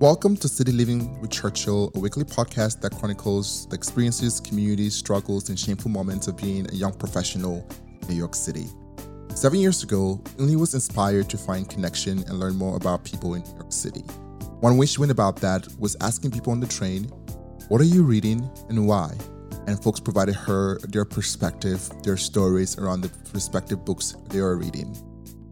Welcome to City Living with Churchill, a weekly podcast that chronicles the experiences, communities, struggles, and shameful moments of being a young professional in New York City. Seven years ago, Uli was inspired to find connection and learn more about people in New York City. One way she went about that was asking people on the train, What are you reading and why? And folks provided her their perspective, their stories around the respective books they are reading.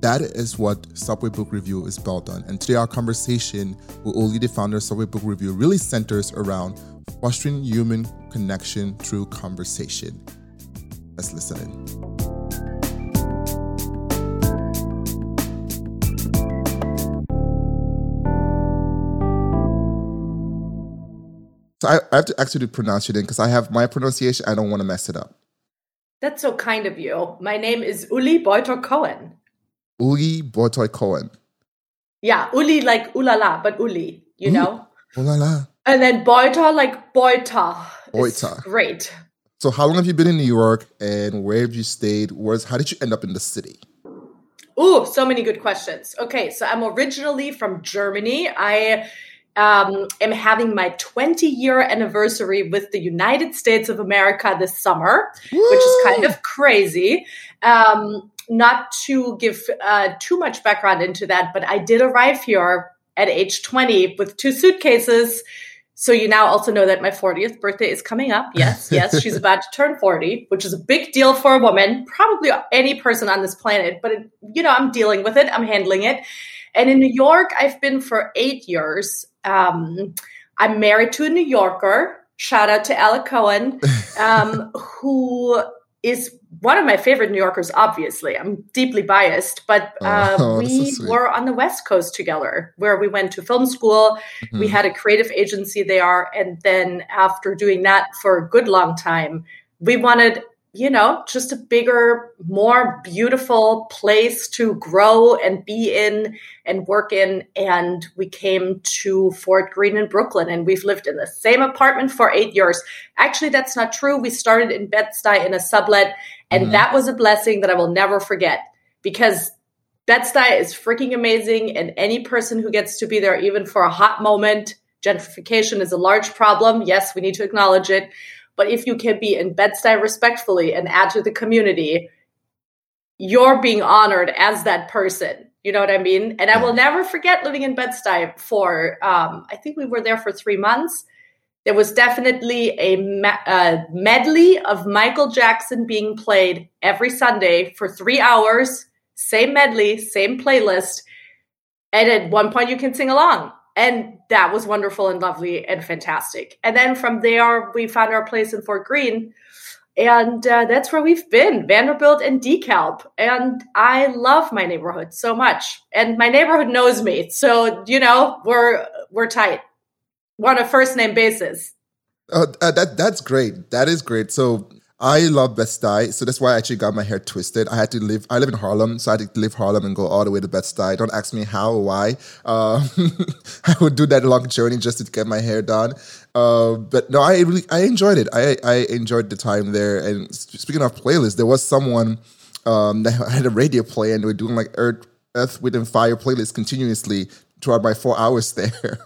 That is what Subway Book Review is built on. And today, our conversation with Uli, the founder of Subway Book Review, really centers around fostering human connection through conversation. Let's listen in. So I, I have to actually pronounce your name because I have my pronunciation. I don't want to mess it up. That's so kind of you. My name is Uli Beutter Cohen. Uli Botoy Cohen. Yeah, Uli like ulala, but Uli, you know? Ulala. And then Beuter like Beuter. Beuter. Great. So how long have you been in New York and where have you stayed? Where's how did you end up in the city? Ooh, so many good questions. Okay, so I'm originally from Germany. I um, am having my 20 year anniversary with the United States of America this summer, Woo! which is kind of crazy. Um, not to give uh, too much background into that, but I did arrive here at age 20 with two suitcases. So you now also know that my 40th birthday is coming up. Yes, yes, she's about to turn 40, which is a big deal for a woman, probably any person on this planet. But it, you know, I'm dealing with it. I'm handling it. And in New York, I've been for eight years. Um, I'm married to a New Yorker. Shout out to Alec Cohen, um, who is one of my favorite New Yorkers, obviously. I'm deeply biased, but oh, uh, oh, we so were on the West Coast together, where we went to film school. Mm-hmm. We had a creative agency there. And then after doing that for a good long time, we wanted you know, just a bigger, more beautiful place to grow and be in and work in. And we came to Fort Greene in Brooklyn and we've lived in the same apartment for eight years. Actually, that's not true. We started in Bed-Stuy in a sublet, and mm-hmm. that was a blessing that I will never forget because Bed-Stuy is freaking amazing. And any person who gets to be there, even for a hot moment, gentrification is a large problem. Yes, we need to acknowledge it but if you can be in Bed-Stuy respectfully and add to the community, you're being honored as that person. You know what I mean? And I will never forget living in Bed-Stuy for, um, I think we were there for three months. There was definitely a, a medley of Michael Jackson being played every Sunday for three hours. Same medley, same playlist. And at one point, you can sing along. And that was wonderful and lovely and fantastic. And then from there, we found our place in Fort Greene. And uh, that's where we've been, Vanderbilt and DeKalb. And I love my neighborhood so much. And my neighborhood knows me. So, you know, we're we're tight. We're on a first name basis. Uh, uh, that that's great. That is great. So I love Bed-Stuy, so that's why I actually got my hair twisted. I had to live. I live in Harlem, so I had to leave Harlem and go all the way to Bed-Stuy. Don't ask me how or why. Uh, I would do that long journey just to get my hair done. Uh, but no, I really I enjoyed it. I I enjoyed the time there. And speaking of playlists, there was someone um, that had a radio play and they were doing like Earth Earth and Fire playlist continuously throughout my four hours there.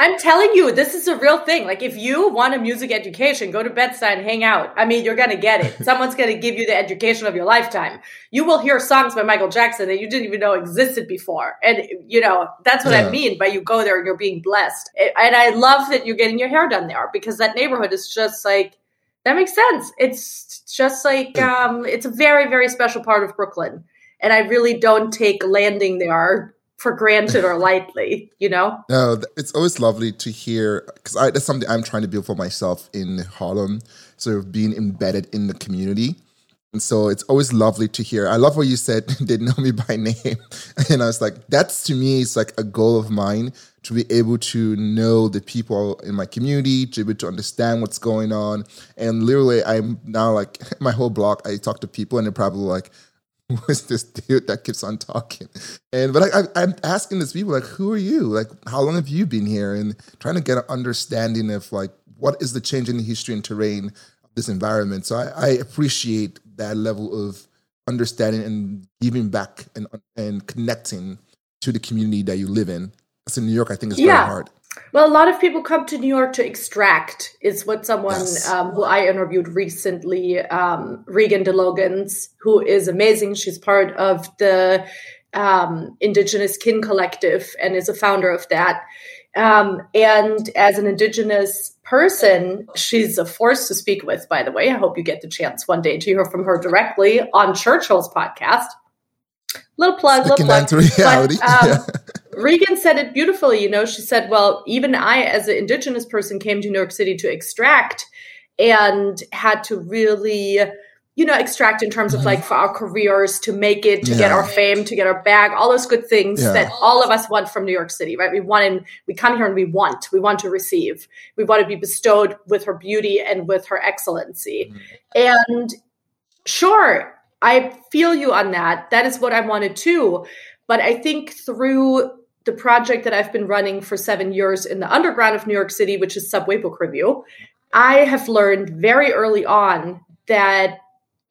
I'm telling you, this is a real thing. Like, if you want a music education, go to Bed-Stuy and hang out. I mean, you're going to get it. Someone's going to give you the education of your lifetime. You will hear songs by Michael Jackson that you didn't even know existed before. And, you know, that's what yeah. I mean by you go there and you're being blessed. And I love that you're getting your hair done there because that neighborhood is just like, that makes sense. It's just like, um, it's a very, very special part of Brooklyn. And I really don't take landing there for granted or lightly, you know? No, it's always lovely to hear because that's something I'm trying to build for myself in Harlem, sort of being embedded in the community. And so it's always lovely to hear. I love what you said, they know me by name. And I was like, that's to me, it's like a goal of mine to be able to know the people in my community, to be able to understand what's going on. And literally, I'm now like, my whole block, I talk to people and they're probably like, who's this dude that keeps on talking? And but I, am asking these people like, who are you? Like, how long have you been here? And trying to get an understanding of like what is the change in the history and terrain of this environment. So I, I appreciate that level of understanding and giving back and and connecting to the community that you live in. Because in New York, I think it's yeah. very hard. Well, a lot of people come to New York to extract, is what someone yes. um, who I interviewed recently, um, Regan de Loggans, who is amazing. She's part of the um, Indigenous Kin Collective and is a founder of that. Um, and as an Indigenous person, she's a force to speak with, by the way. I hope you get the chance one day to hear from her directly on Churchill's podcast. Little plug, little plug. But, um, yeah. Regan said it beautifully. You know, she said, well, even I, as an Indigenous person, came to New York City to extract and had to really you know, extract in terms of mm-hmm. like for our careers to make it, to yeah. get our fame, to get our bag, all those good things yeah. that all of us want from New York City, right? We want and we come here and we want, we want to receive, we want to be bestowed with her beauty and with her excellency. Mm-hmm. And sure, I feel you on that. That is what I wanted too. But I think through the project that I've been running for seven years in the underground of New York City, which is Subway Book Review, I have learned very early on that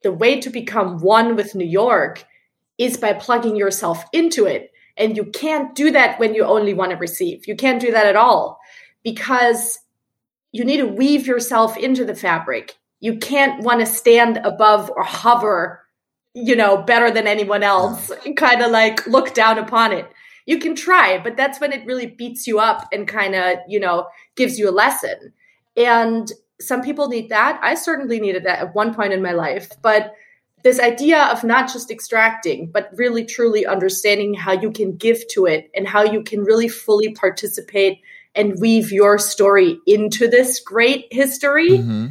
the way to become one with New York is by plugging yourself into it. And you can't do that when you only want to receive. You can't do that at all because you need to weave yourself into the fabric. You can't want to stand above or hover, you know, better than anyone else, kind of like look down upon it. You can try, but that's when it really beats you up and kind of, you know, gives you a lesson. And some people need that. I certainly needed that at one point in my life. But this idea of not just extracting, but really truly understanding how you can give to it and how you can really fully participate and weave your story into this great history. Mm-hmm.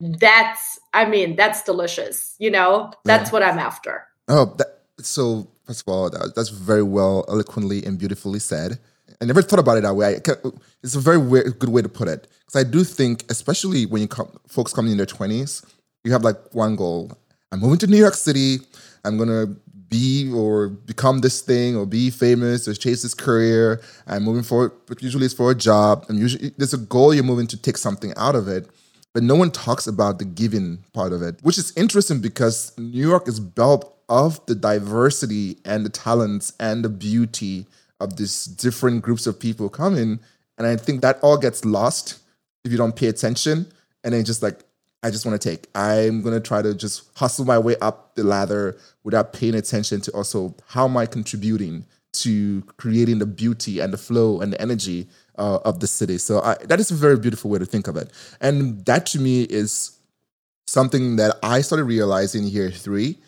That's, I mean, that's delicious. You know, that's yeah. what I'm after. Oh, that, so first of all, that, that's very well, eloquently, and beautifully said. I never thought about it that way. I, it's a very weird, good way to put it. Because I do think, especially when you come, folks coming in their 20s, you have like one goal. I'm moving to New York City. I'm to be or become this thing or be famous or chase this career. I'm moving forward, but usually it's for a job. And usually there's a goal you're moving to take something out of it. But no one talks about the giving part of it, which is interesting because New York is built of the diversity and the talents and the beauty of these different groups of people coming. And I think that all gets lost if you don't pay attention. And then just like, I just want to take. I'm going to try to just hustle my way up the ladder without paying attention to also how am I contributing to creating the beauty and the flow and the energy uh, of the city. So I, that is a very beautiful way to think of it. And that to me is something that I started realizing here three.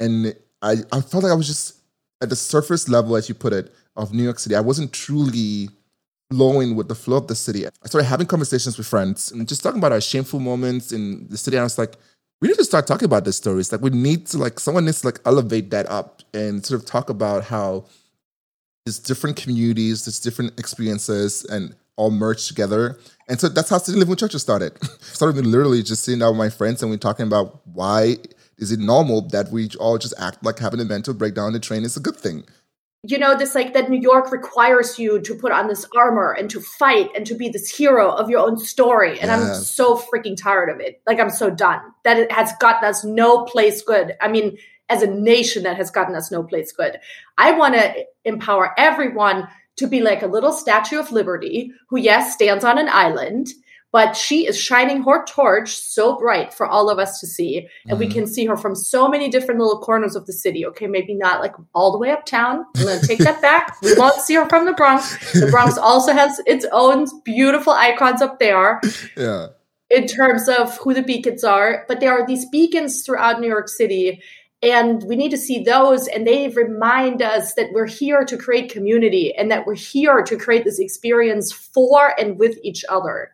And I, I felt like I was just at the surface level, as you put it, of New York City. I wasn't truly flowing with the flow of the city. I started having conversations with friends and just talking about our shameful moments in the city. And I was like, we need to start talking about these stories. Like we need to like someone needs to like elevate that up and sort of talk about how there's different communities, there's different experiences and all merged together. And so that's how City Living Churchill started. started literally just sitting down with my friends and we talking about why is it normal that we all just act like having a mental breakdown on the train? Is a good thing. You know this like that new york requires you to put on this armor and to fight and to be this hero of your own story and i'm so freaking tired of it. Like i'm so done. That it has gotten us no place good. I mean as a nation that has gotten us no place good. I want to empower everyone to be like a little statue of liberty who yes stands on an island but she is shining her torch so bright for all of us to see. And mm-hmm. we can see her from so many different little corners of the city. Okay, maybe not like all the way uptown. I'm going to take that back. We won't see her from the Bronx. The Bronx also has its own beautiful icons up there. Yeah. In terms of who the beacons are. But there are these beacons throughout New York City and we need to see those and they remind us that we're here to create community and that we're here to create this experience for and with each other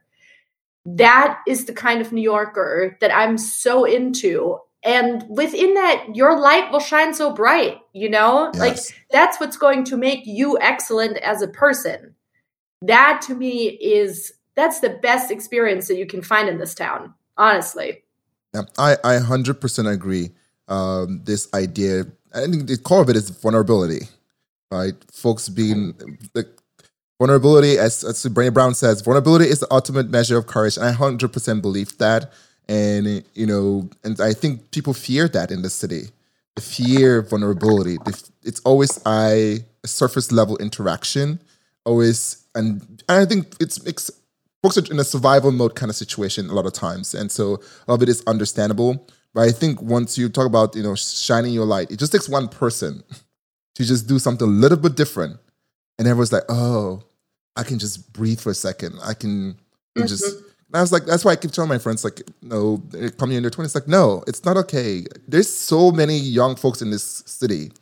that is the kind of New Yorker that I'm so into. And within that, your light will shine so bright, you know? Yes. Like that's what's going to make you excellent as a person. That to me is that's the best experience that you can find in this town, honestly. Yeah, I, I 100% agree. Um, this idea, I think the core of it is vulnerability, right? Folks being like vulnerability, as, as Brene Brown says, vulnerability is the ultimate measure of courage. And I 100% believe that. And, you know, and I think people fear that in the city. The fear vulnerability. It's always I, a surface level interaction always, and, and I think it's, it's folks are in a survival mode kind of situation a lot of times, and so a lot of it is understandable. But I think once you talk about you know shining your light, it just takes one person to just do something a little bit different, and everyone's like, oh, I can just breathe for a second. I can mm-hmm. just. I was like, that's why I keep telling my friends, like, no, they're coming in their 20s. Like, no, it's not okay. There's so many young folks in this city.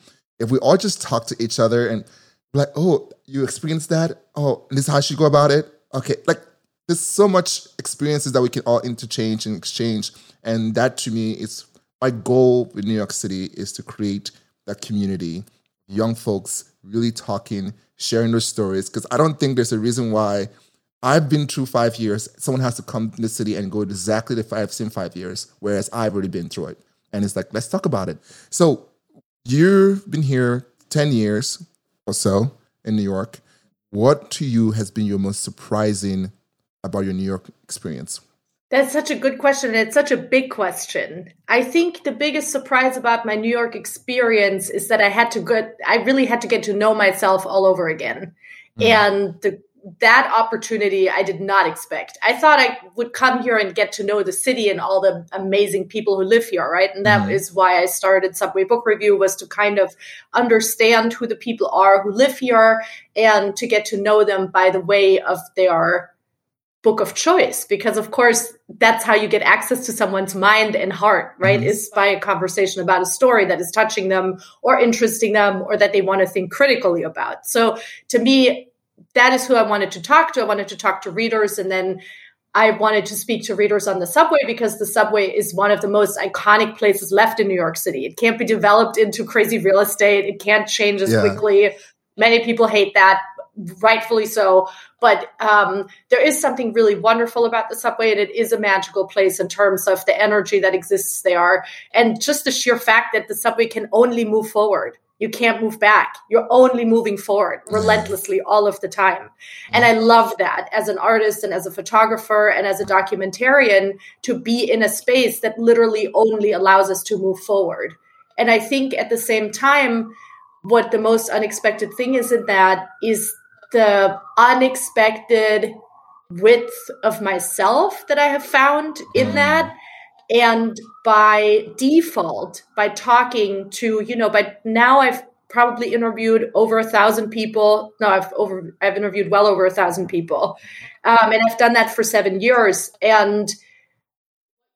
If we all just talk to each other and like, oh, you experienced that? Oh, this is how she go about it? Okay. Like, there's so much experiences that we can all interchange and exchange. And that to me is my goal with New York City is to create that community, young folks really talking, sharing their stories. Because I don't think there's a reason why I've been through five years. Someone has to come to the city and go exactly the five same five years, whereas I've already been through it. And it's like, let's talk about it. So you've been here 10 years or so in New York. What to you has been your most surprising about your New York experience? That's such a good question. And it's such a big question. I think the biggest surprise about my New York experience is that I had to get, I really had to get to know myself all over again. Mm. And the, that opportunity I did not expect. I thought I would come here and get to know the city and all the amazing people who live here, right? And that mm. is why I started Subway Book Review was to kind of understand who the people are who live here and to get to know them by the way of their book of choice because of course that's how you get access to someone's mind and heart right mm-hmm. is by a conversation about a story that is touching them or interesting them or that they want to think critically about so to me that is who i wanted to talk to i wanted to talk to readers and then I wanted to speak to readers on the subway because the subway is one of the most iconic places left in New York City. It can't be developed into crazy real estate. It can't change as yeah. quickly. Many people hate that rightfully so. But um, there is something really wonderful about the subway, and it is a magical place in terms of the energy that exists there, and just the sheer fact that the subway can only move forward. You can't move back. You're only moving forward relentlessly all of the time. And I love that as an artist and as a photographer and as a documentarian to be in a space that literally only allows us to move forward. And I think at the same time, what the most unexpected thing is in that is the unexpected width of myself that I have found in mm. that. And by default, by talking to, you know, by now I've probably interviewed over a thousand people. No, I've over, I've interviewed well over a thousand people. Um, and I've done that for seven years. And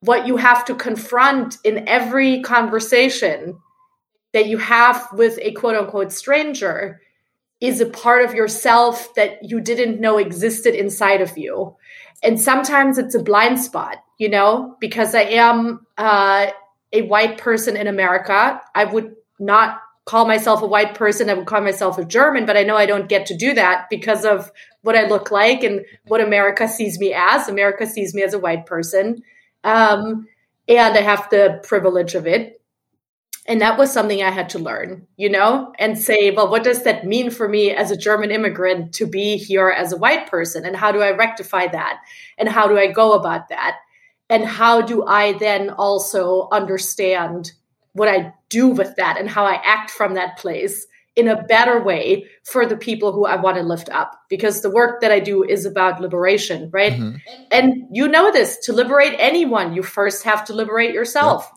what you have to confront in every conversation that you have with a quote unquote stranger is a part of yourself that you didn't know existed inside of you. And sometimes it's a blind spot, you know, because I am uh, a white person in America. I would not call myself a white person. I would call myself a German, but I know I don't get to do that because of what I look like and what America sees me as. America sees me as a white person. Um, and I have the privilege of it and that was something I had to learn, you know, and say, well, what does that mean for me as a German immigrant to be here as a white person? And how do I rectify that? And how do I go about that? And how do I then also understand what I do with that and how I act from that place in a better way for the people who I want to lift up? Because the work that I do is about liberation, right? Mm-hmm. And you know this to liberate anyone, you first have to liberate yourself.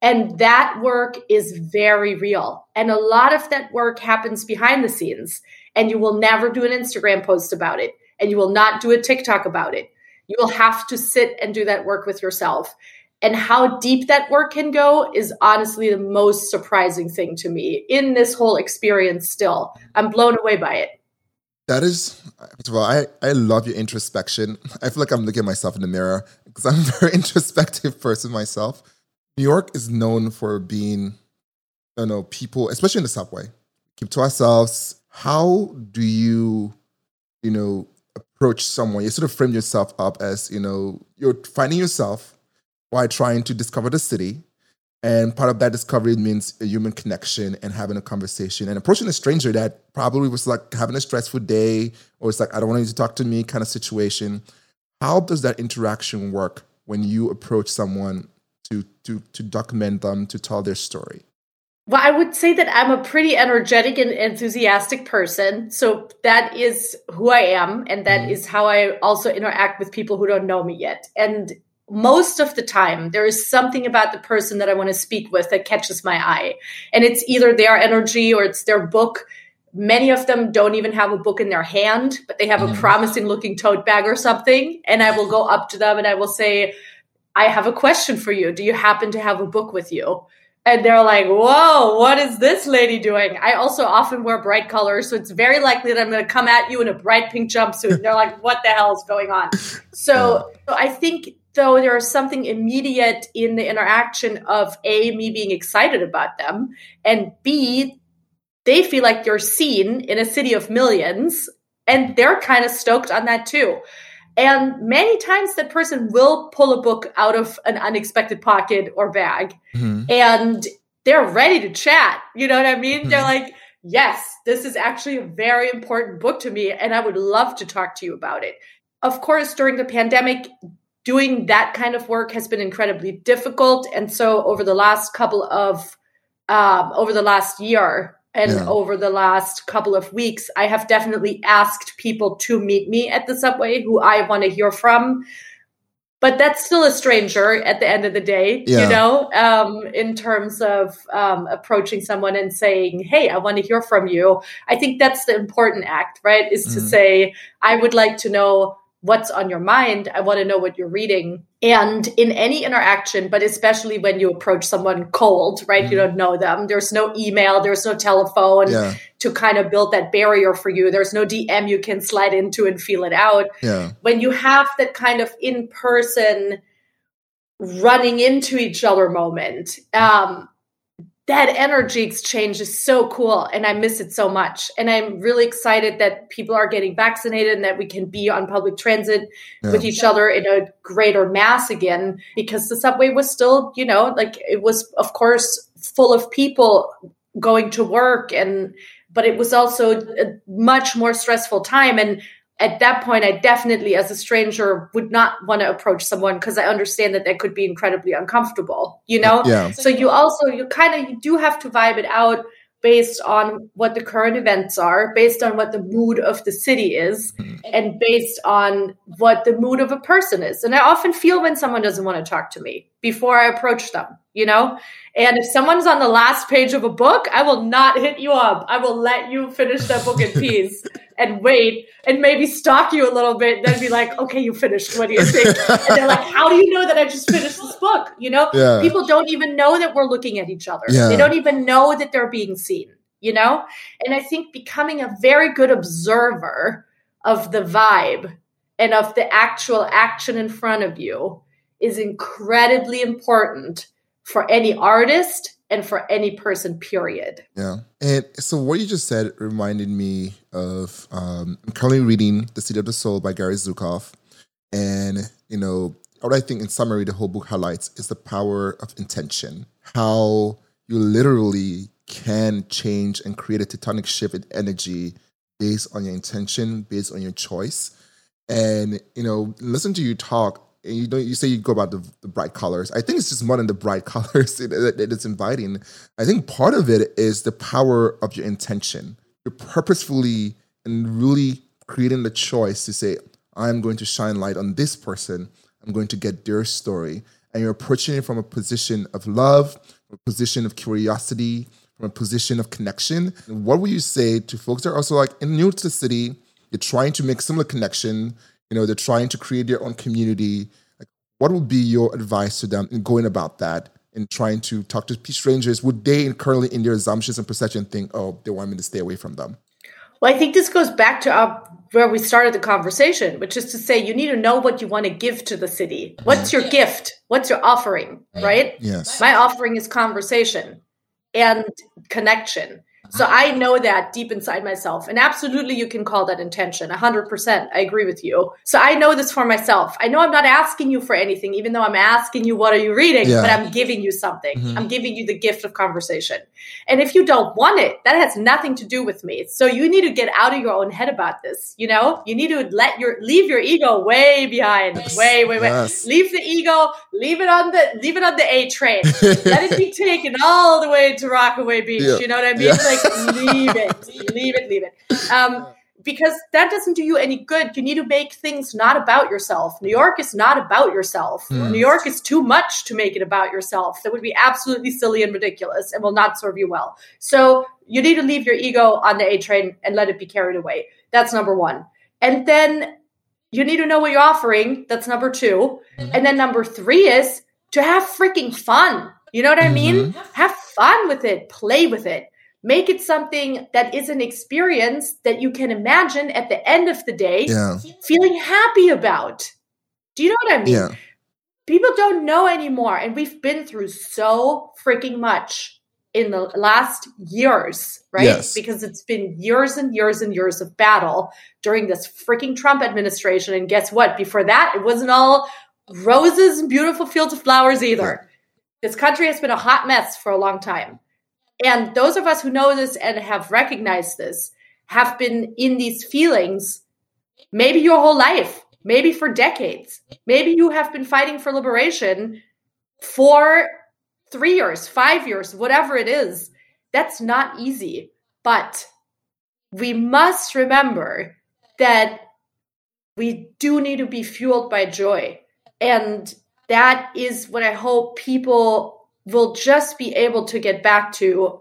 And that work is very real. And a lot of that work happens behind the scenes. And you will never do an Instagram post about it. And you will not do a TikTok about it. You will have to sit and do that work with yourself. And how deep that work can go is honestly the most surprising thing to me in this whole experience, still. I'm blown away by it. That is, first of all, I, I love your introspection. I feel like I'm looking at myself in the mirror because I'm a very introspective person myself. New York is known for being, I don't know, people, especially in the subway, keep to ourselves. How do you, you know, approach someone? You sort of frame yourself up as, you know, you're finding yourself while trying to discover the city. And part of that discovery means a human connection and having a conversation and approaching a stranger that probably was like having a stressful day or it's like, I don't want you to talk to me kind of situation. How does that interaction work when you approach someone to to to document them to tell their story Well, I would say that I'm a pretty energetic and enthusiastic person. So that is who I am. And that mm-hmm. is how I also interact with people who don't know me yet. And most of the time, there is something about the person that I want to speak with that catches my eye. And it's either their energy or it's their book. Many of them don't even have a book in their hand, but they have mm-hmm. a promising looking tote bag or something. And I will go up to them and I will say, I have a question for you. Do you happen to have a book with you? and they're like, whoa, what is this lady doing? I also often wear bright colors, so it's very likely that I'm going to come at you in a bright pink jumpsuit. And they're like, what the hell is going on? So, so I think though there is something immediate in the interaction of A, me being excited about them, and B, they feel like they're seen in a city of millions, and they're kind of stoked on that too. And many times that person will pull a book out of an unexpected pocket or bag mm-hmm. and they're ready to chat. You know what I mean? Mm-hmm. They're like, yes, this is actually a very important book to me and I would love to talk to you about it. Of course, during the pandemic, doing that kind of work has been incredibly difficult. And so over the last couple of, um, over the last year, and yeah. over the last couple of weeks, I have definitely asked people to meet me at the subway who I want to hear from. But that's still a stranger at the end of the day, yeah. you know, um, in terms of um, approaching someone and saying, Hey, I want to hear from you. I think that's the important act, right? Is mm-hmm. to say, I would like to know what's on your mind. I want to know what you're reading. And in any interaction, but especially when you approach someone cold, right? Mm. You don't know them. There's no email, there's no telephone yeah. to kind of build that barrier for you. There's no DM you can slide into and feel it out. Yeah. When you have that kind of in person running into each other moment, um, that energy exchange is so cool and I miss it so much. And I'm really excited that people are getting vaccinated and that we can be on public transit yeah. with each other in a greater mass again because the subway was still, you know, like it was, of course, full of people going to work and but it was also a much more stressful time and at that point, I definitely, as a stranger, would not want to approach someone because I understand that that could be incredibly uncomfortable, you know? Yeah. So you also, you kind of, you do have to vibe it out based on what the current events are, based on what the mood of the city is, mm-hmm. and based on what the mood of a person is. And I often feel when someone doesn't want to talk to me before I approach them, you know? And if someone's on the last page of a book, I will not hit you up. I will let you finish that book in peace and wait and maybe stalk you a little bit. Then be like, okay, you finished. What do you think? And they're like, how do you know that I just finished this book? You know, yeah. people don't even know that we're looking at each other. Yeah. They don't even know that they're being seen, you know? And I think becoming a very good observer of the vibe and of the actual action in front of you is incredibly important for any artist and for any person, period. Yeah. And so what you just said reminded me of um, I'm currently reading The Seat of the Soul by Gary Zukav. And, you know, what I think in summary the whole book highlights is the power of intention. How you literally can change and create a tectonic shift in energy based on your intention, based on your choice. And, you know, listen to you talk and you know you say you go about the, the bright colors. I think it's just more than the bright colors that it's inviting. I think part of it is the power of your intention. You're purposefully and really creating the choice to say i'm going to shine light on this person. I'm going to get their story. And you're approaching it from a position of love a position of curiosity from a position of connection. What would you say to folks that are also like in new to the city you're trying to make similar connection you know they're trying to create their own community. Like what would be your advice to them in going about that and trying to talk to strangers? Would they currently in their assumptions and perception think oh they want me to stay away from them well i think this goes back to our, where we started the conversation which is to say you need to know what you want to give to the city. What's your gift? What's your offering right? Yes. My offering is conversation and connection so I know that deep inside myself. And absolutely, you can call that intention 100%. I agree with you. So I know this for myself. I know I'm not asking you for anything, even though I'm asking you, what are you reading? Yeah. But I'm giving you something. Mm-hmm. I'm giving you the gift of conversation. And if you don't want it, that has nothing to do with me. So you need to get out of your own head about this. You know, you need to let your leave your ego way behind, yes. way, way, way. Yes. Leave the ego, leave it on the leave it on the A train. let it be taken all the way to Rockaway Beach. Yeah. You know what I mean? Yeah. Like leave it, leave it, leave it. Um, because that doesn't do you any good. You need to make things not about yourself. New York is not about yourself. Mm. New York is too much to make it about yourself. That would be absolutely silly and ridiculous and will not serve you well. So you need to leave your ego on the A train and let it be carried away. That's number one. And then you need to know what you're offering. That's number 2 mm-hmm. And then number three is to have freaking fun. You know what I mean? Mm-hmm. Have fun with it, play with it make it something that is an experience that you can imagine at the end of the day yeah. feeling happy about. Do you know what I mean? Yeah. People don't know anymore. And we've been through so freaking much in the last years, right? Yes. Because it's been years and years and years of battle during this freaking Trump administration. And guess what? Before that, it wasn't all roses and beautiful fields of flowers either. Yeah. This country has been a hot mess for a long time. And those of us who know this and have recognized this have been in these feelings maybe your whole life, maybe for decades. Maybe you have been fighting for liberation for three years, five years, whatever it is. That's not easy. But we must remember that we do need to be fueled by joy. And that is what I hope people will just be able to get back to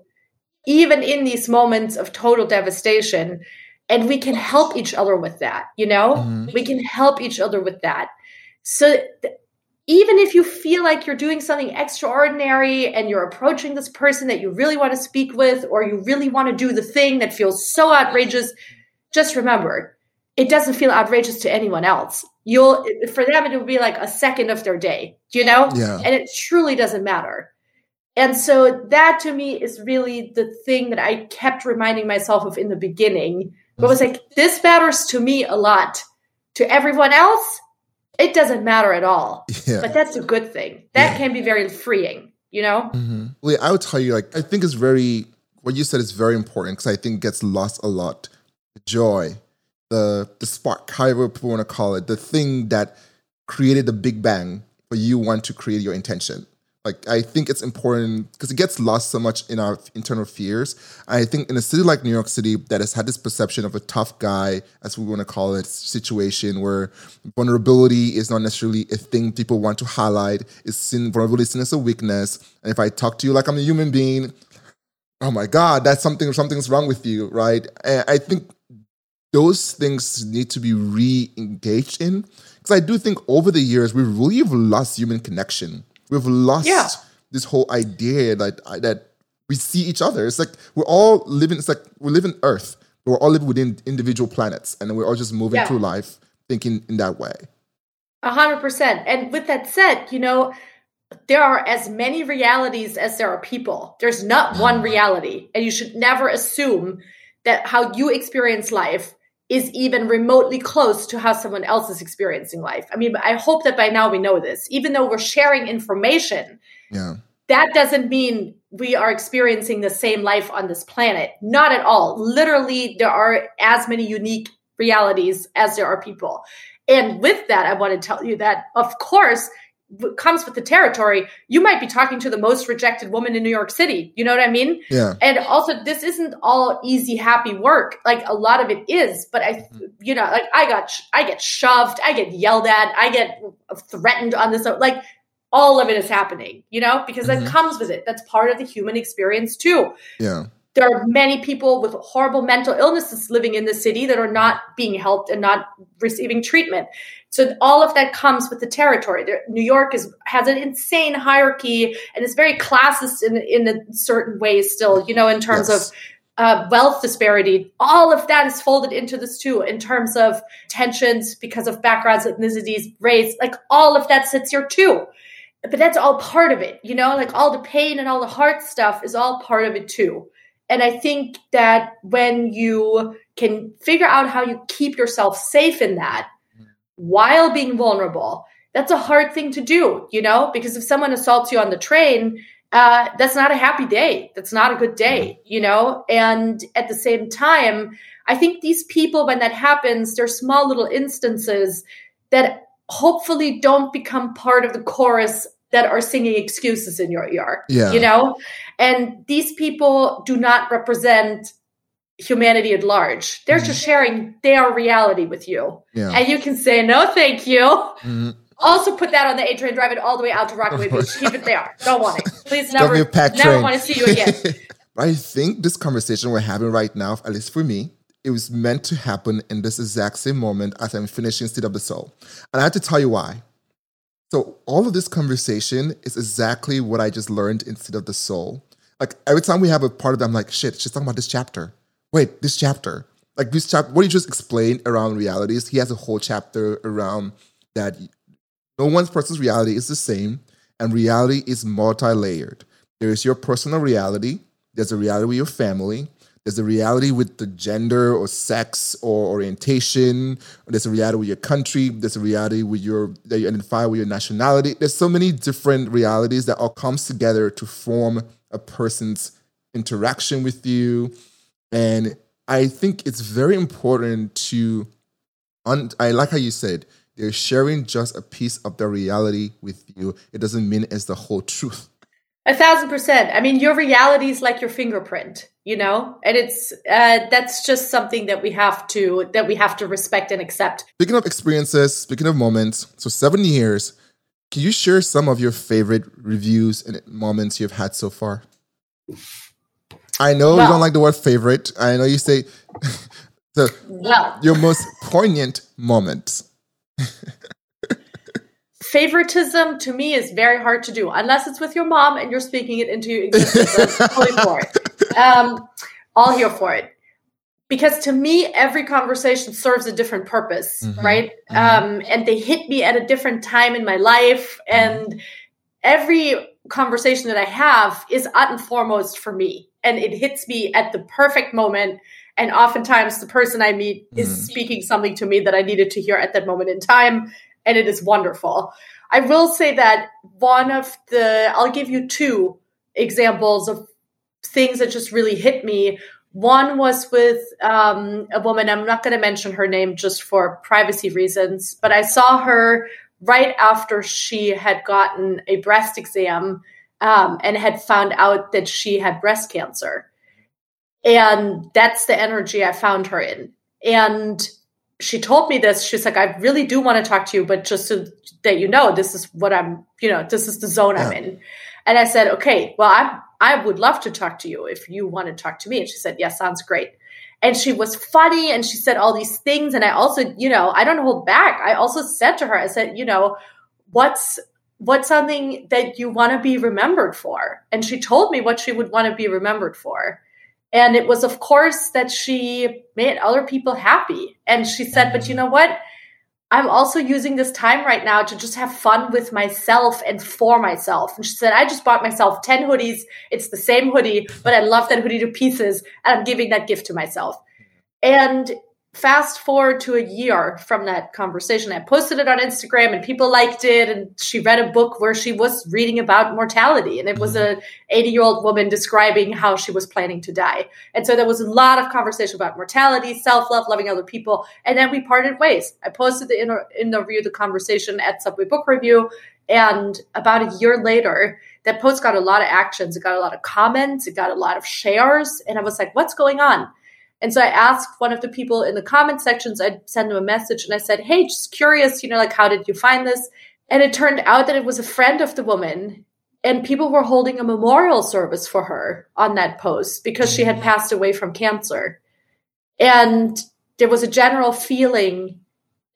even in these moments of total devastation. And we can help each other with that you know? Mm-hmm. we can help each other with that. So th- even if you feel like you're doing something extraordinary and you're approaching this person that you really want to speak with or you really want to do the thing that feels so outrageous just remember it doesn't feel outrageous to anyone else. You'll for them it will be like a second of their day you know? Yeah. and it truly doesn't matter and so that to me is really the thing that I kept reminding myself of in the beginning. But was like, this matters to me a lot. To everyone else, it doesn't matter at all. Yeah. But that's a good thing. That yeah. can be very freeing, you know? Mm-hmm. Well, I would tell you, like, I think it's very, what you said is very important because I think gets lost a lot. The joy, the, the spark, however people want to call it, the thing that created the big bang for you want to create your intention like I think it's important because it gets lost so much in our internal fears. I think in a city like New York City that has had this perception of a tough guy, as we want to call it, situation where vulnerability is not necessarily a thing people want to highlight. It's seen vulnerability is seen as a weakness. And if I talk to you like I'm a human being, oh my God, that's something something's wrong with you, right? And I think those things need to be re-engaged in. Because I do think over the years we really have lost human connection We've lost yeah. this whole idea that that we see each other. It's like we're all living. It's like we live in Earth. We're all living within individual planets, and we're all just moving yeah. through life thinking in that way. A hundred percent. And with that said, you know, there are as many realities as there are people. There's not one reality, and you should never assume that how you experience life is even remotely close to how someone else is experiencing life. I mean, I hope that by now we know this. Even though we're sharing information, yeah. that doesn't mean we are experiencing the same life on this planet. Not at all. Literally, there are as many unique realities as there are people. And with that, I want to tell you that, of course, comes with the territory, you might be talking to the most rejected woman in New York City. You know what I mean? Yeah. And also, this isn't all easy, happy work. Like a lot of it is, but I, you know, like I got, I get shoved, I get yelled at, I get threatened on this. Like all of it is happening, you know, because mm-hmm. that comes with it. That's part of the human experience too. Yeah. There are many people with horrible mental illnesses living in the city that are not being helped and not receiving treatment. So all of that comes with the territory. There, New York is has an insane hierarchy and it's very classist in in a certain ways still. You know, in terms yes. of uh, wealth disparity, all of that is folded into this too, in terms of tensions because of backgrounds, ethnicities, race, like all of that sits here too. But that's all part of it, you know, like all the pain and all the hard stuff is all part of it too. And I think that when you can figure out how you keep yourself safe in that, while being vulnerable. That's a hard thing to do, you know, because if someone assaults you on the train uh, that's not a happy day. That's not a good day, you know? And at the same time, I think these people, when that happens, they're small little instances that hopefully don't become part of the chorus that are singing excuses in your ear. Yeah. You know? And these people do not represent humanity at large. They're just sharing their reality with you. Yeah. And you can say, no, thank you. Mhm. Also put that on the A train, drive it all the way out to Rockaway Beach. Keep it there. Don't want it. Please never, be a pack never want to see you again. I think this conversation we're having right now, at least for me, it was meant to happen in this exact same moment as I'm finishing Seat of the Soul. And I have to tell you why. So, all of this conversation is exactly what I just learned in Seat of the Soul. Like, every time we have a part of it, I'm like, shit, she's talking about this chapter. Wait, this chapter. Like, this chapter, what you just explained around realities, he has a whole chapter around that no one's person's reality is the same, and reality is multi layered. There is your personal reality, there's a reality with your family, there's a reality with the gender or sex or orientation, there's a reality with your country, there's a reality with your that you identify with your nationality. There's so many different realities that all comes together to form a person's interaction with you. And I think it's very important to un- I like how you said they're sharing just a piece of their reality with you. It doesn't mean it's the whole truth. A thousand percent. I mean, your reality is like your fingerprint, you know, and it's uh, that's just something that we have to that we have to respect and accept. Speaking of experiences, speaking of moments, so seven years, can you share some of your favorite reviews and moments you've had so far? I know you don't like the word favorite. I know you say the Well, your most poignant moments. favoritism to me is very hard to do unless it's with your mom and you're speaking it into your existence. I'm totally for it. Um, all here for it. Because to me, every conversation serves a different purpose, Mhm, right? mhm. Um, and they hit me at a different time in my life. And every conversation that I have is at and foremost for me. And it hits me at the perfect moment. And oftentimes, the person I meet is Mhm. speaking something to me that I needed to hear at that moment in time and it is wonderful. I will say that one of the, I'll give you two examples of things that just really hit me. One was with um, a woman, I'm not going to mention her name just for privacy reasons, but I saw her right after she had gotten a breast exam um, and had found out that she had breast cancer. And that's the energy I found her in. And she told me this. She's like, I really do want to talk to you, but just so that you know, this is what I'm, you know, this is the zone I'm in. And I said, okay, well, I I would love to talk to you if you want to talk to me. And she said, yes, sounds great. And she was funny and she said all these things. And I also, you know, I don't hold back. I also said to her, I said, you know, what's what's something that you want to be remembered for? And she told me what she would want to be remembered for. And it was, of course, that she made other people happy. And she said, but you know what? I'm also using this time right now to just have fun with myself and for myself. And she said, I just bought myself 10 hoodies. It's the same hoodie, but I love that hoodie to pieces. And I'm giving that gift to myself. And fast forward to a year from that conversation, I posted it on Instagram and people liked it. And she read a book where she was reading about mortality. And it was mm-hmm. a 80 year old woman describing how she was planning to die. And so there was a lot of conversation about mortality, self love, loving other people. And then we parted ways. I posted the inter- interview, the conversation at Subway Book Review. And about a year later, that post got a lot of actions. It got a lot of comments. It got a lot of shares. And I was like, what's going on? And so I asked one of the people in the comment sections, I'd send them a message and I said, Hey, just curious, you know, like, how did you find this? And it turned out that it was a friend of the woman and people were holding a memorial service for her on that post because she had passed away from cancer. And there was a general feeling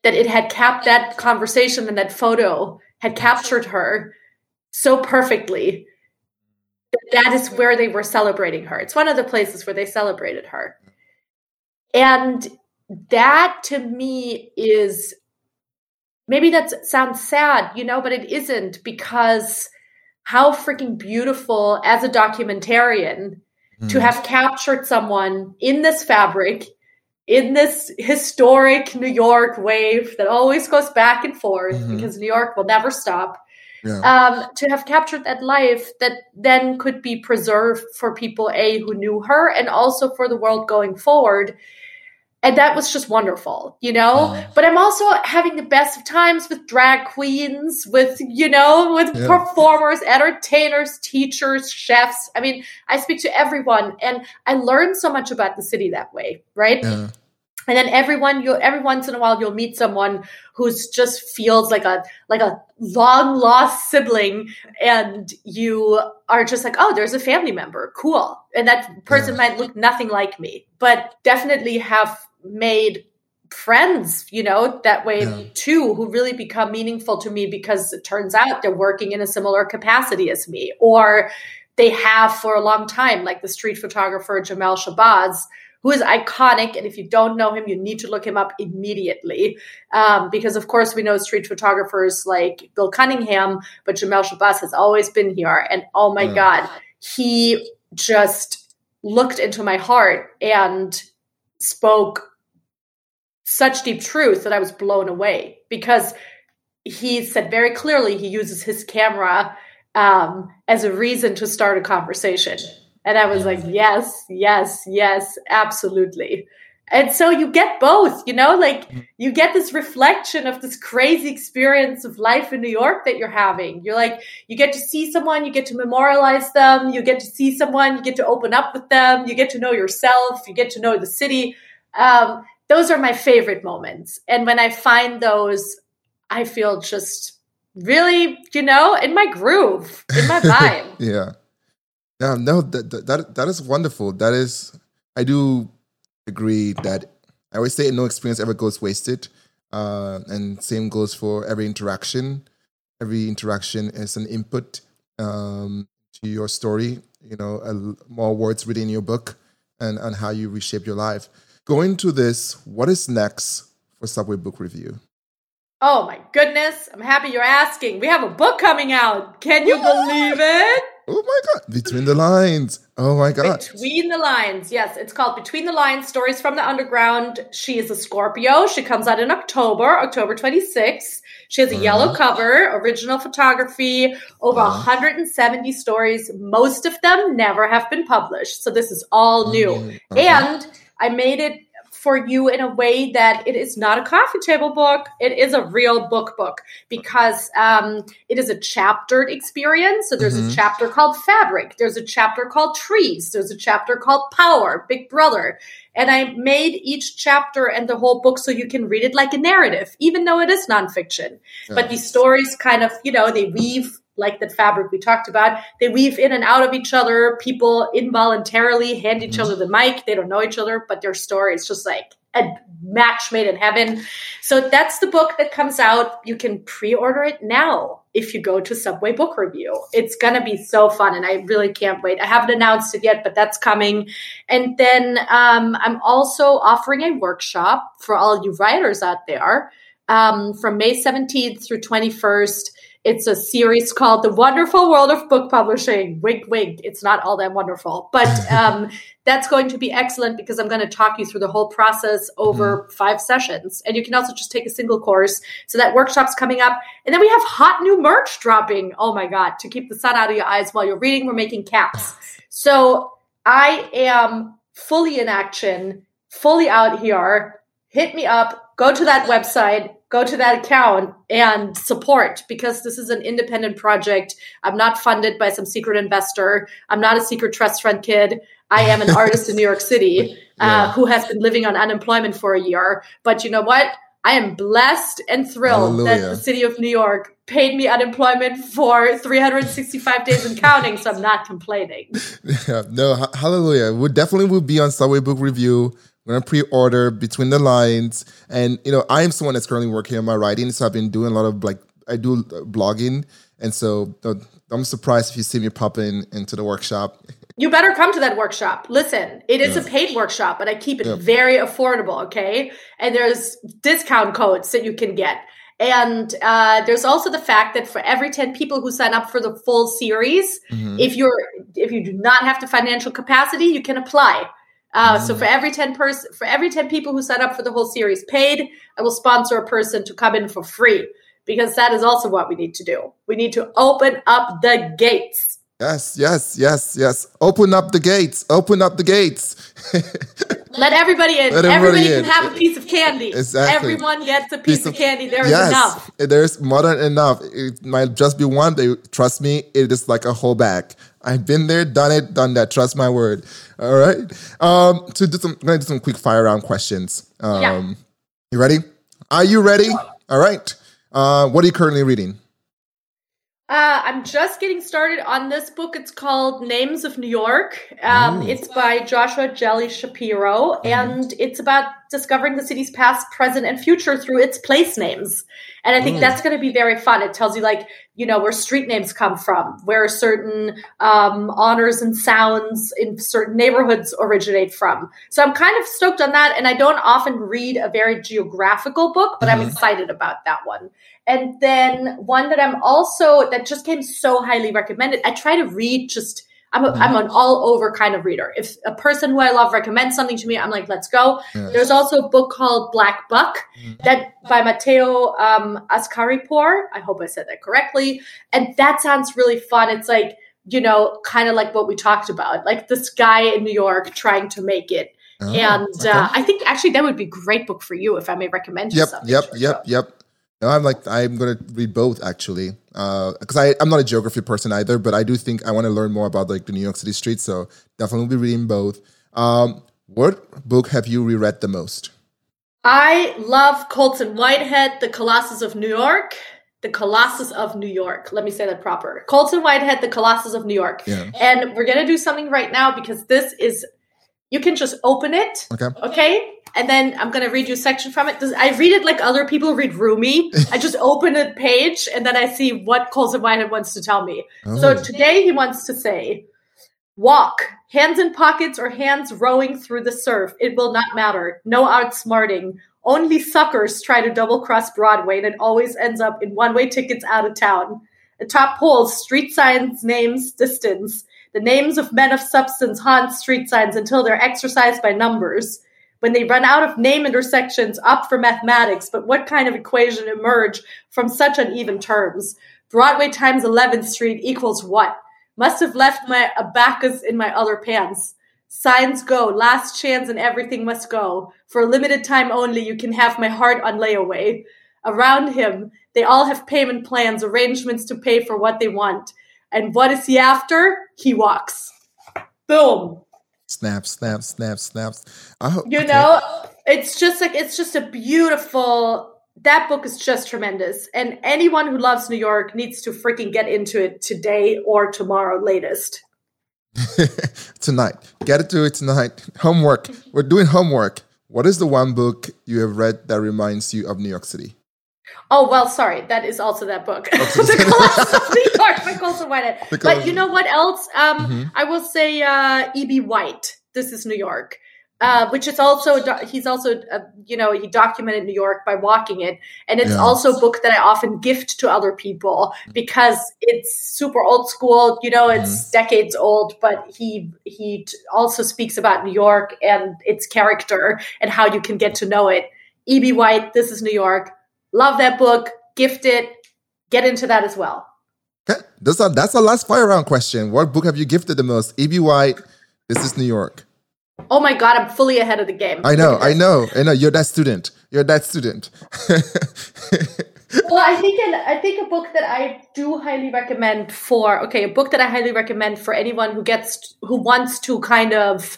that it had capped that conversation and that photo had captured her so perfectly that that is where they were celebrating her. It's one of the places where they celebrated her. And that to me is maybe that sounds sad, you know, but it isn't because how freaking beautiful as a documentarian to have captured someone in this fabric, in this historic New York wave that always goes back and forth Mhm. because New York will never stop. yeah. um, to have captured that life that then could be preserved for people a who knew her and also for the world going forward and that was just wonderful you know mm. but i'm also having the best of times with drag queens with you know with yeah. performers entertainers teachers chefs i mean i speak to everyone and i learn so much about the city that way right yeah and then everyone you every once in a while you'll meet someone who's just feels like a like a long lost sibling and you are just like oh there's a family member cool and that person yeah. might look nothing like me but definitely have made friends you know that way yeah. too who really become meaningful to me because it turns out they're working in a similar capacity as me or they have for a long time like the street photographer Jamel Shabazz who is iconic. And if you don't know him, you need to look him up immediately. Um, because, of course, we know street photographers like Bill Cunningham, but Jamel Shabazz has always been here. And oh my God, he just looked into my heart and spoke such deep truth that I was blown away because he said very clearly he uses his camera um, as a reason to start a conversation. And I was like, yes, yes, yes, absolutely. And so you get both, you know, like you get this reflection of this crazy experience of life in New York that you're having. You're like, you get to see someone, you get to memorialize them, you get to see someone, you get to open up with them, you get to know yourself, you get to know the city. Um, those are my favorite moments. And when I find those, I feel just really, you know, in my groove, in my vibe. yeah. Yeah, no, that, that that is wonderful. That is, I do agree that I always say no experience ever goes wasted, uh, and same goes for every interaction. Every interaction is an input um, to your story. You know, more words written in your book, and and how you reshape your life. Going to this, what is next for Subway Book Review? Oh my goodness! I'm happy you're asking. We have a book coming out. Can you believe it? Oh my god! Between the lines. Oh my god. Between the lines. Yes, it's called Between the Lines: Stories from the Underground. She is a Scorpio. She comes out in October, October 26th. She has a uh-huh. yellow cover, original photography, over uh-huh. 170 stories. Most of them never have been published, so this is all new. Uh-huh. And I made it for you in a way that it is not a coffee table book. It is a real book book because um, it is a chaptered experience. So there's mm-hmm. a chapter called Fabric. There's a chapter called Trees. There's a chapter called Power, Big Brother. And I made each chapter and the whole book so you can read it like a narrative, even though it is nonfiction. But these stories kind of, you know, they weave like that fabric we talked about. They weave in and out of each other. People involuntarily hand each other the mic. They don't know each other, but their story is just like a match made in heaven. So that's the book that comes out. You can pre-order it now if you go to Subway Book Review. It's going to be so fun and I really can't wait. I haven't announced it yet, but that's coming. And then um, I'm also offering a workshop for all you writers out there um, from May 17th through 21st it's a series called The Wonderful World of Book Publishing. Wink, wink. It's not all that wonderful, but um, that's going to be excellent because I'm going to talk you through the whole process over mm. five sessions. And you can also just take a single course. So that workshop's coming up. And then we have hot new merch dropping. Oh my God. To keep the sun out of your eyes while you're reading, we're making caps. So I am fully in action, fully out here. Hit me up. Go to that website go to that account and support because this is an independent project. I'm not funded by some secret investor. I'm not a secret trust fund kid. I am an artist in New York City uh, yeah. who has been living on unemployment for a year. But you know what? I am blessed and thrilled hallelujah. that the city of New York paid me unemployment for 365 days and counting, so I'm not complaining. Yeah, no, hallelujah. We definitely will be on Subway Book Review I'm gonna pre-order between the lines, and you know, I am someone that's currently working on my writing, so I've been doing a lot of like I do blogging, and so I'm surprised if you see me popping into the workshop. You better come to that workshop. Listen, it is yeah. a paid workshop, but I keep it yeah. very affordable. Okay, and there's discount codes that you can get. And uh, there's also the fact that for every 10 people who sign up for the full series, mm-hmm. if you're if you do not have the financial capacity, you can apply. Uh, So for every ten person, for every ten people who sign up for the whole series paid, I will sponsor a person to come in for free. because that is also what we need to do. We need to open up the gates. Yes, yes, yes, yes. Open up the gates. Open up the gates. Let everybody in. Let everybody, everybody can have a piece of candy. Exactly. Everyone gets a piece, piece of, of, candy. There is yes, enough. There's more than enough. It might just be one day. Trust me, it is like a whole bag. I've been there, done it, done that. Trust my word. All right. Um, to do some, I'm gonna do some quick fire round questions. Um, yeah. You ready? Are you ready? All right. Uh, what are you currently reading? Uh, I'm just getting started on this book. It's called Names of New York. Um, it's by Joshua Jelly-Schapiro, mm. and it's about discovering the city's past, present, and future through its place names. And I think mm. that's going to be very fun. It tells you, like, you know, where street names come from, where certain um, honors and sounds in certain neighborhoods originate from. So I'm kind of stoked on that. And I don't often read a very geographical book, but mm-hmm. I'm excited about that one. And then one that I'm also that just came so highly recommended. I try to read just I'm a, am an all over kind of reader. If a person who I love recommends something to me, I'm like, let's go. Yes. There's also a book called Black Buck mm-hmm. that by Mateo um, Askaripour. I hope I said that correctly. And that sounds really fun. It's like, you know, kind of like what we talked about, like this guy in New York trying to make it. Oh, and okay. uh, I think actually that would be a great book for you if I may recommend yep, Yep, yep, yep. No, I'm like I'm gonna read both actually, because uh, I I'm not a geography person either, but I do think I want to learn more about like the New York City streets. So definitely be reading both. Um, what book have you reread the most? I love Colson Whitehead, The Colossus of New York. The Colossus of New York. Let me say that proper. Colson Whitehead, The Colossus of New York. Yeah. And we're gonna do something right now because this is you can just open it. Okay. Okay. And then I'm going to read you a section from it. I read it like other people read Rumi. I just open a page and then I see what Colson Whitehead wants to tell me. Oh. So today he wants to say, walk, hands in pockets or hands rowing through the surf. It will not matter. No outsmarting. Only suckers try to double cross Broadway and it always ends up in one way tickets out of town. Atop poles, street signs, names, distance. The names of men of substance haunt street signs until they're exercised by numbers. When they run out of name intersections, opt for mathematics, but what kind of equation emerge from such uneven terms? Broadway times 11th Street equals what? Must have left my abacus in my other pants. Signs go, last chance and everything must go. For a limited time only, you can have my heart on layaway. Around him, they all have payment plans, arrangements to pay for what they want. And what is he after? He walks. Boom. Snap, snap, snap, snaps. Oh, you okay. know, it's just like it's just a beautiful. That book is just tremendous, and anyone who loves New York needs to freaking get into it today or tomorrow latest. tonight, get into it tonight. Homework. We're doing homework. What is the one book you have read that reminds you of New York City? Oh well, sorry. That is also that book, The Colossus of New York by Colson Whitehead. But you know what else? Um, mm-hmm. I will say uh, E.B. White. This is New York, uh, which is also he's also uh, you know he documented New York by walking it, and it's yeah. also a book that I often gift to other people because it's super old school. You know, it's mm-hmm. decades old, but he he also speaks about New York and its character and how you can get to know it. E.B. White. This is New York Love that book. Gift it. Get into that as well. Okay. That's, a, that's last fire round question. What book have you gifted the most? E.B. White, This is New York. Oh my God, I'm fully ahead of the game. I know, I know, I know. You're that student. You're that student. well, I think an, I think a book that I do highly recommend for okay, a book that I highly recommend for anyone who gets who wants to kind of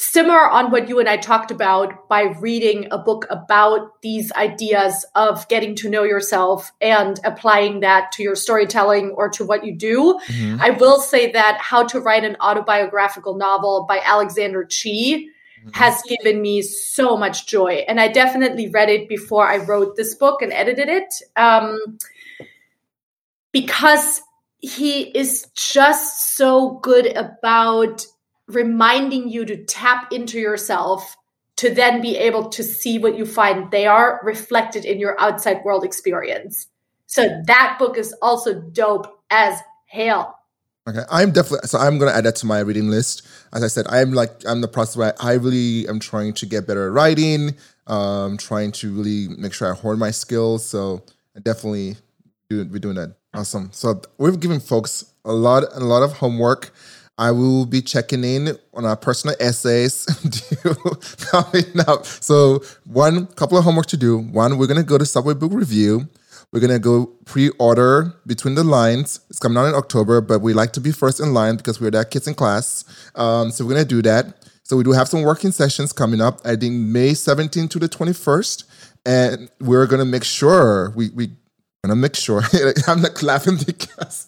simmer on what you and I talked about by reading a book about these ideas of getting to know yourself and applying that to your storytelling or to what you do. Mm-hmm. I will say that How to Write an Autobiographical Novel by Alexander Chee mm-hmm. has given me so much joy. And I definitely read it before I wrote this book and edited it. Um, because he is just so good about reminding you to tap into yourself to then be able to see what you find they are reflected in your outside world experience. So that book is also dope as hell. Okay, I'm definitely so I'm gonna add that to my reading list. As I said, I'm like I'm the process where I really am trying to get better at writing, um, trying to really make sure I hone my skills. So I definitely do, be doing that. Awesome. So we've given folks a lot, a lot of homework. I will be checking in on our personal essays coming up. So one couple of homework to do. One, we're gonna go to Subway Book Review. We're gonna go pre-order Between the Lines. It's coming out in October, but we like to be first in line because we're that kids in class. Um, so we're gonna do that. So we do have some working sessions coming up. I think May 17th to the 21st, and we're gonna make sure we we gonna make sure I'm not clapping because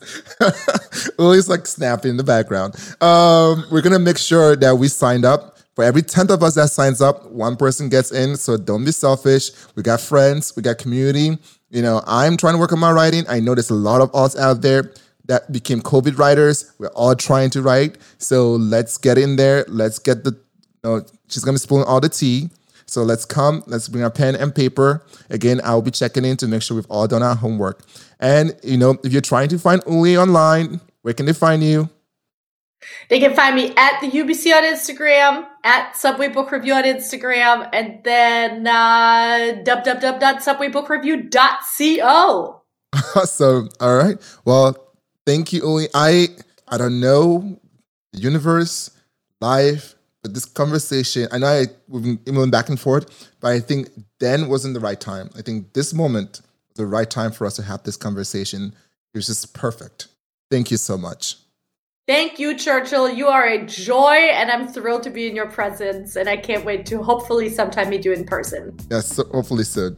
always like snapping in the background. Um, we're gonna make sure that we signed up. For every tenth of us that signs up, one person gets in. So don't be selfish. We got friends, we got community. You know, I'm trying to work on my writing. I know there's a lot of us out there that became COVID writers. We're all trying to write. So let's get in there. Let's get the, you know, she's going to spill all the tea. So let's come, let's bring our pen and paper. Again, I'll be checking in to make sure we've all done our homework. And, you know, if you're trying to find Uli online, where can they find you? They can find me at the UBC on Instagram, at Subway Book Review on Instagram, and then uh, www.subwaybookrareview.co. Awesome. All right. Well, thank you, Uli. I I don't know the universe, life, but this conversation. I know I, we've been emailing back and forth, but I think then wasn't the right time. I think this moment the right time for us to have this conversation. It was just perfect. Thank you so much. Thank you, Churchill. You are a joy, and I'm thrilled to be in your presence. And I can't wait to hopefully sometime meet you in person. Yes, hopefully so.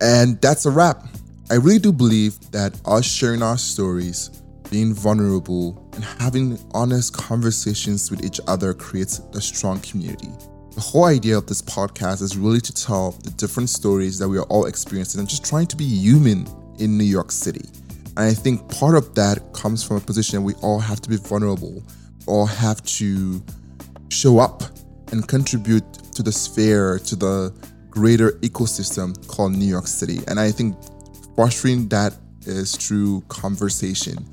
And that's a wrap. I really do believe that us sharing our stories, being vulnerable, and having honest conversations with each other creates a strong community. The whole idea of this podcast is really to tell the different stories that we are all experiencing and just trying to be human in New York City. And I think part of that comes from a position we all have to be vulnerable, all have to show up and contribute to the sphere, to the greater ecosystem called New York City. And I think fostering that is through conversation,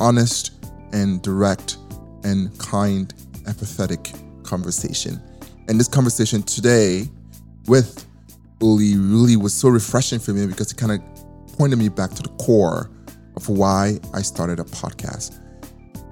honest and direct and kind, empathetic conversation. And this conversation today with Uli really was so refreshing for me because it kind of pointed me back to the core of why I started a podcast.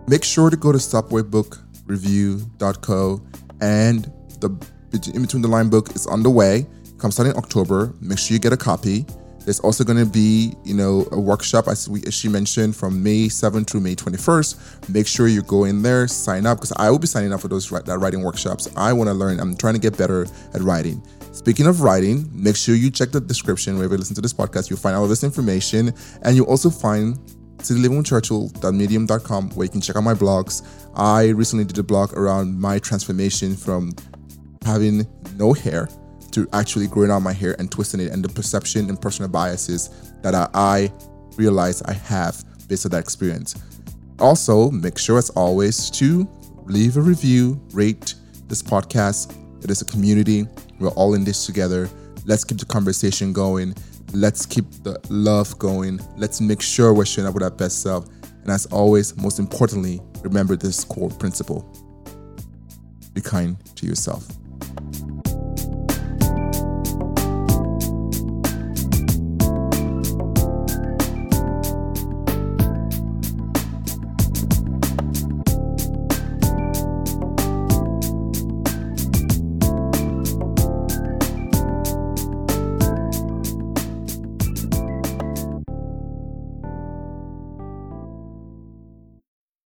Make sure to go to subwaybookreview.co and the in between the line book is on the way. Comes out in October. Make sure you get a copy. There's also going to be, you know, a workshop as, we, as she mentioned from May 7th through May 21st. Make sure you go in there, sign up because I will be signing up for those that writing workshops. I want to learn. I'm trying to get better at writing. Speaking of writing, make sure you check the description wherever you listen to this podcast. You'll find all this information, and you'll also find citylivingwithchurchill.medium.com where you can check out my blogs. I recently did a blog around my transformation from having no hair to actually growing out my hair and twisting it, and the perception and personal biases that I, I realize I have based on that experience. Also, make sure as always to leave a review, rate this podcast. It is a community. We're all in this together. Let's keep the conversation going. Let's keep the love going. Let's make sure we're showing up with our best self. And as always, most importantly, remember this core principle be kind to yourself.